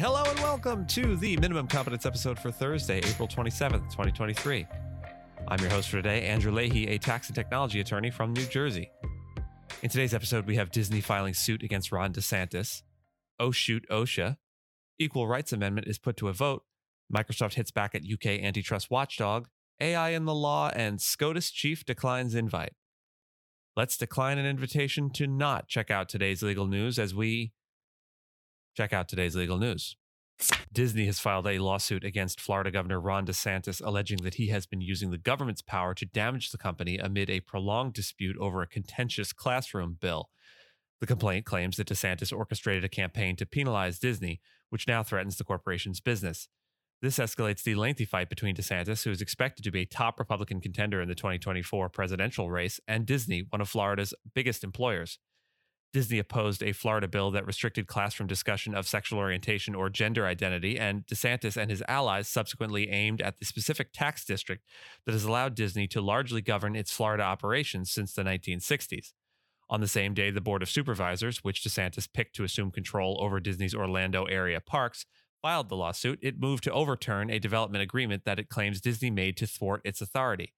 Hello and welcome to the Minimum Competence episode for Thursday, April 27th, 2023. I'm your host for today, Andrew Leahy, a tax and technology attorney from New Jersey. In today's episode, we have Disney filing suit against Ron DeSantis, Oh Shoot OSHA, Equal Rights Amendment is put to a vote, Microsoft hits back at UK antitrust watchdog, AI in the law, and SCOTUS chief declines invite. Let's decline an invitation to not check out today's legal news as we check out today's legal news. Disney has filed a lawsuit against Florida Governor Ron DeSantis, alleging that he has been using the government's power to damage the company amid a prolonged dispute over a contentious classroom bill. The complaint claims that DeSantis orchestrated a campaign to penalize Disney, which now threatens the corporation's business. This escalates the lengthy fight between DeSantis, who is expected to be a top Republican contender in the 2024 presidential race, and Disney, one of Florida's biggest employers. Disney opposed a Florida bill that restricted classroom discussion of sexual orientation or gender identity, and DeSantis and his allies subsequently aimed at the specific tax district that has allowed Disney to largely govern its Florida operations since the 1960s. On the same day, the Board of Supervisors, which DeSantis picked to assume control over Disney's Orlando area parks, filed the lawsuit, it moved to overturn a development agreement that it claims Disney made to thwart its authority.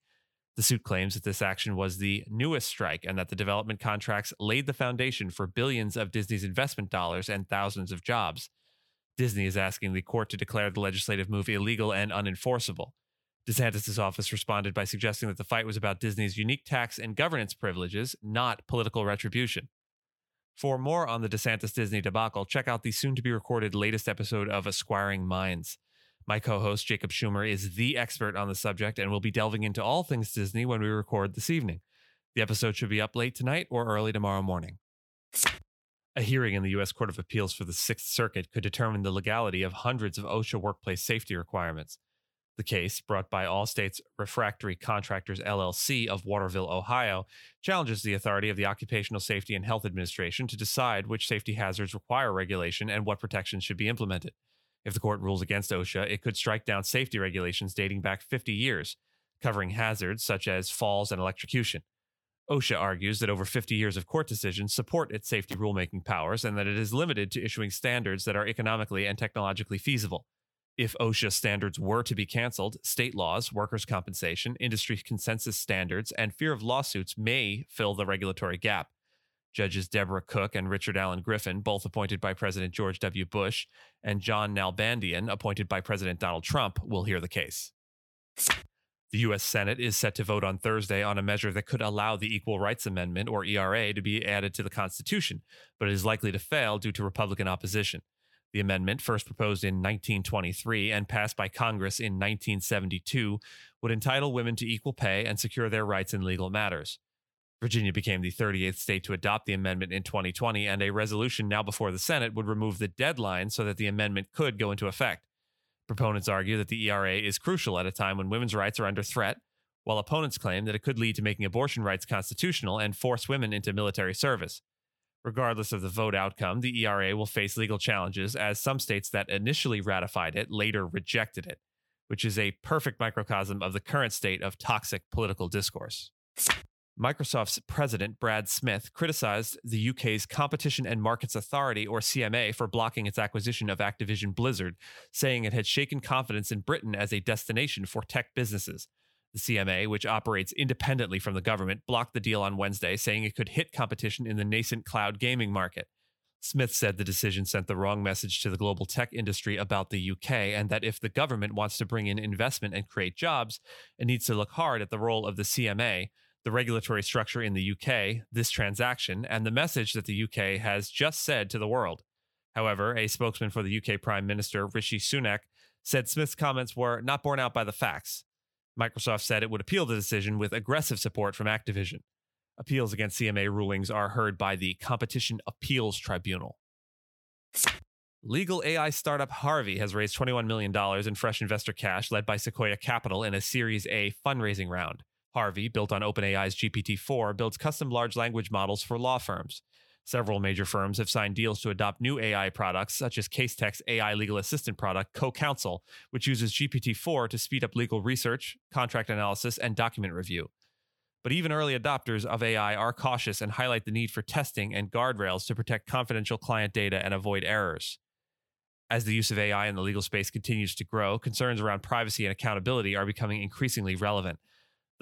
The suit claims that this action was the newest strike and that the development contracts laid the foundation for billions of Disney's investment dollars and thousands of jobs. Disney is asking the court to declare the legislative move illegal and unenforceable. DeSantis' office responded by suggesting that the fight was about Disney's unique tax and governance privileges, not political retribution. For more on the DeSantis Disney debacle, check out the soon to be recorded latest episode of Esquiring Minds. My co host, Jacob Schumer, is the expert on the subject and will be delving into all things Disney when we record this evening. The episode should be up late tonight or early tomorrow morning. A hearing in the U.S. Court of Appeals for the Sixth Circuit could determine the legality of hundreds of OSHA workplace safety requirements. The case, brought by Allstates Refractory Contractors LLC of Waterville, Ohio, challenges the authority of the Occupational Safety and Health Administration to decide which safety hazards require regulation and what protections should be implemented. If the court rules against OSHA, it could strike down safety regulations dating back 50 years, covering hazards such as falls and electrocution. OSHA argues that over 50 years of court decisions support its safety rulemaking powers and that it is limited to issuing standards that are economically and technologically feasible. If OSHA standards were to be canceled, state laws, workers' compensation, industry consensus standards, and fear of lawsuits may fill the regulatory gap. Judges Deborah Cook and Richard Allen Griffin, both appointed by President George W. Bush, and John Nalbandian, appointed by President Donald Trump, will hear the case. The U.S. Senate is set to vote on Thursday on a measure that could allow the Equal Rights Amendment, or ERA, to be added to the Constitution, but it is likely to fail due to Republican opposition. The amendment, first proposed in 1923 and passed by Congress in 1972, would entitle women to equal pay and secure their rights in legal matters. Virginia became the 38th state to adopt the amendment in 2020, and a resolution now before the Senate would remove the deadline so that the amendment could go into effect. Proponents argue that the ERA is crucial at a time when women's rights are under threat, while opponents claim that it could lead to making abortion rights constitutional and force women into military service. Regardless of the vote outcome, the ERA will face legal challenges as some states that initially ratified it later rejected it, which is a perfect microcosm of the current state of toxic political discourse. Microsoft's president, Brad Smith, criticized the UK's Competition and Markets Authority, or CMA, for blocking its acquisition of Activision Blizzard, saying it had shaken confidence in Britain as a destination for tech businesses. The CMA, which operates independently from the government, blocked the deal on Wednesday, saying it could hit competition in the nascent cloud gaming market. Smith said the decision sent the wrong message to the global tech industry about the UK, and that if the government wants to bring in investment and create jobs, it needs to look hard at the role of the CMA, the regulatory structure in the UK, this transaction, and the message that the UK has just said to the world. However, a spokesman for the UK Prime Minister, Rishi Sunak, said Smith's comments were not borne out by the facts. Microsoft said it would appeal the decision with aggressive support from Activision. Appeals against CMA rulings are heard by the Competition Appeals Tribunal. Legal AI startup Harvey has raised $21 million in fresh investor cash led by Sequoia Capital in a Series A fundraising round. Harvey, built on OpenAI's GPT 4, builds custom large language models for law firms. Several major firms have signed deals to adopt new AI products, such as Casetext AI legal assistant product, CoCounsel, which uses GPT 4 to speed up legal research, contract analysis, and document review. But even early adopters of AI are cautious and highlight the need for testing and guardrails to protect confidential client data and avoid errors. As the use of AI in the legal space continues to grow, concerns around privacy and accountability are becoming increasingly relevant.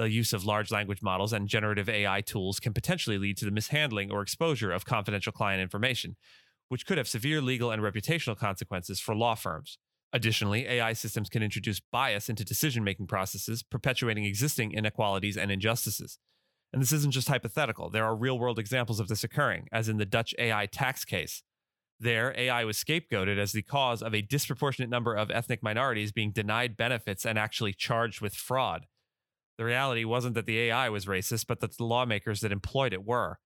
The use of large language models and generative AI tools can potentially lead to the mishandling or exposure of confidential client information, which could have severe legal and reputational consequences for law firms. Additionally, AI systems can introduce bias into decision making processes, perpetuating existing inequalities and injustices. And this isn't just hypothetical. There are real world examples of this occurring, as in the Dutch AI tax case. There, AI was scapegoated as the cause of a disproportionate number of ethnic minorities being denied benefits and actually charged with fraud. The reality wasn't that the AI was racist, but that the lawmakers that employed it were.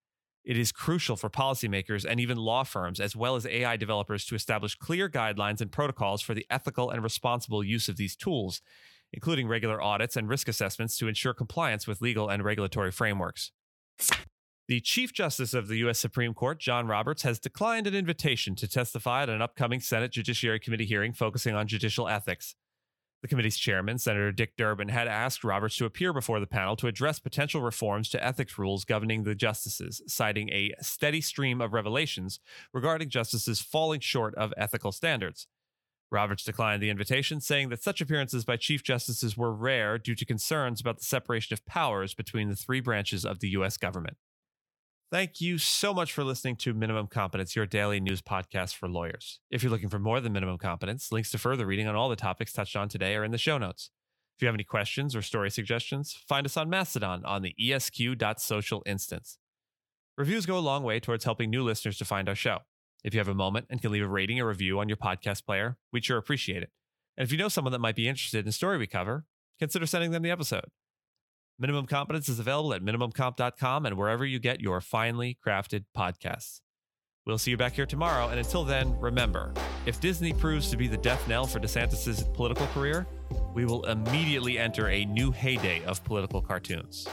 It is crucial for policymakers and even law firms, as well as AI developers, to establish clear guidelines and protocols for the ethical and responsible use of these tools, including regular audits and risk assessments to ensure compliance with legal and regulatory frameworks. The Chief Justice of the U.S. Supreme Court, John Roberts, has declined an invitation to testify at an upcoming Senate Judiciary Committee hearing focusing on judicial ethics. The committee's chairman, Senator Dick Durbin, had asked Roberts to appear before the panel to address potential reforms to ethics rules governing the justices, citing a steady stream of revelations regarding justices falling short of ethical standards. Roberts declined the invitation, saying that such appearances by Chief Justices were rare due to concerns about the separation of powers between the three branches of the U.S. government. Thank you so much for listening to Minimum Competence, your daily news podcast for lawyers. If you're looking for more than minimum competence, links to further reading on all the topics touched on today are in the show notes. If you have any questions or story suggestions, find us on Mastodon on the esq.social instance. Reviews go a long way towards helping new listeners to find our show. If you have a moment and can leave a rating or review on your podcast player, we'd sure appreciate it. And if you know someone that might be interested in the story we cover, consider sending them the episode. Minimum Competence is available at minimumcomp.com and wherever you get your finely crafted podcasts. We'll see you back here tomorrow. And until then, remember if Disney proves to be the death knell for DeSantis' political career, we will immediately enter a new heyday of political cartoons.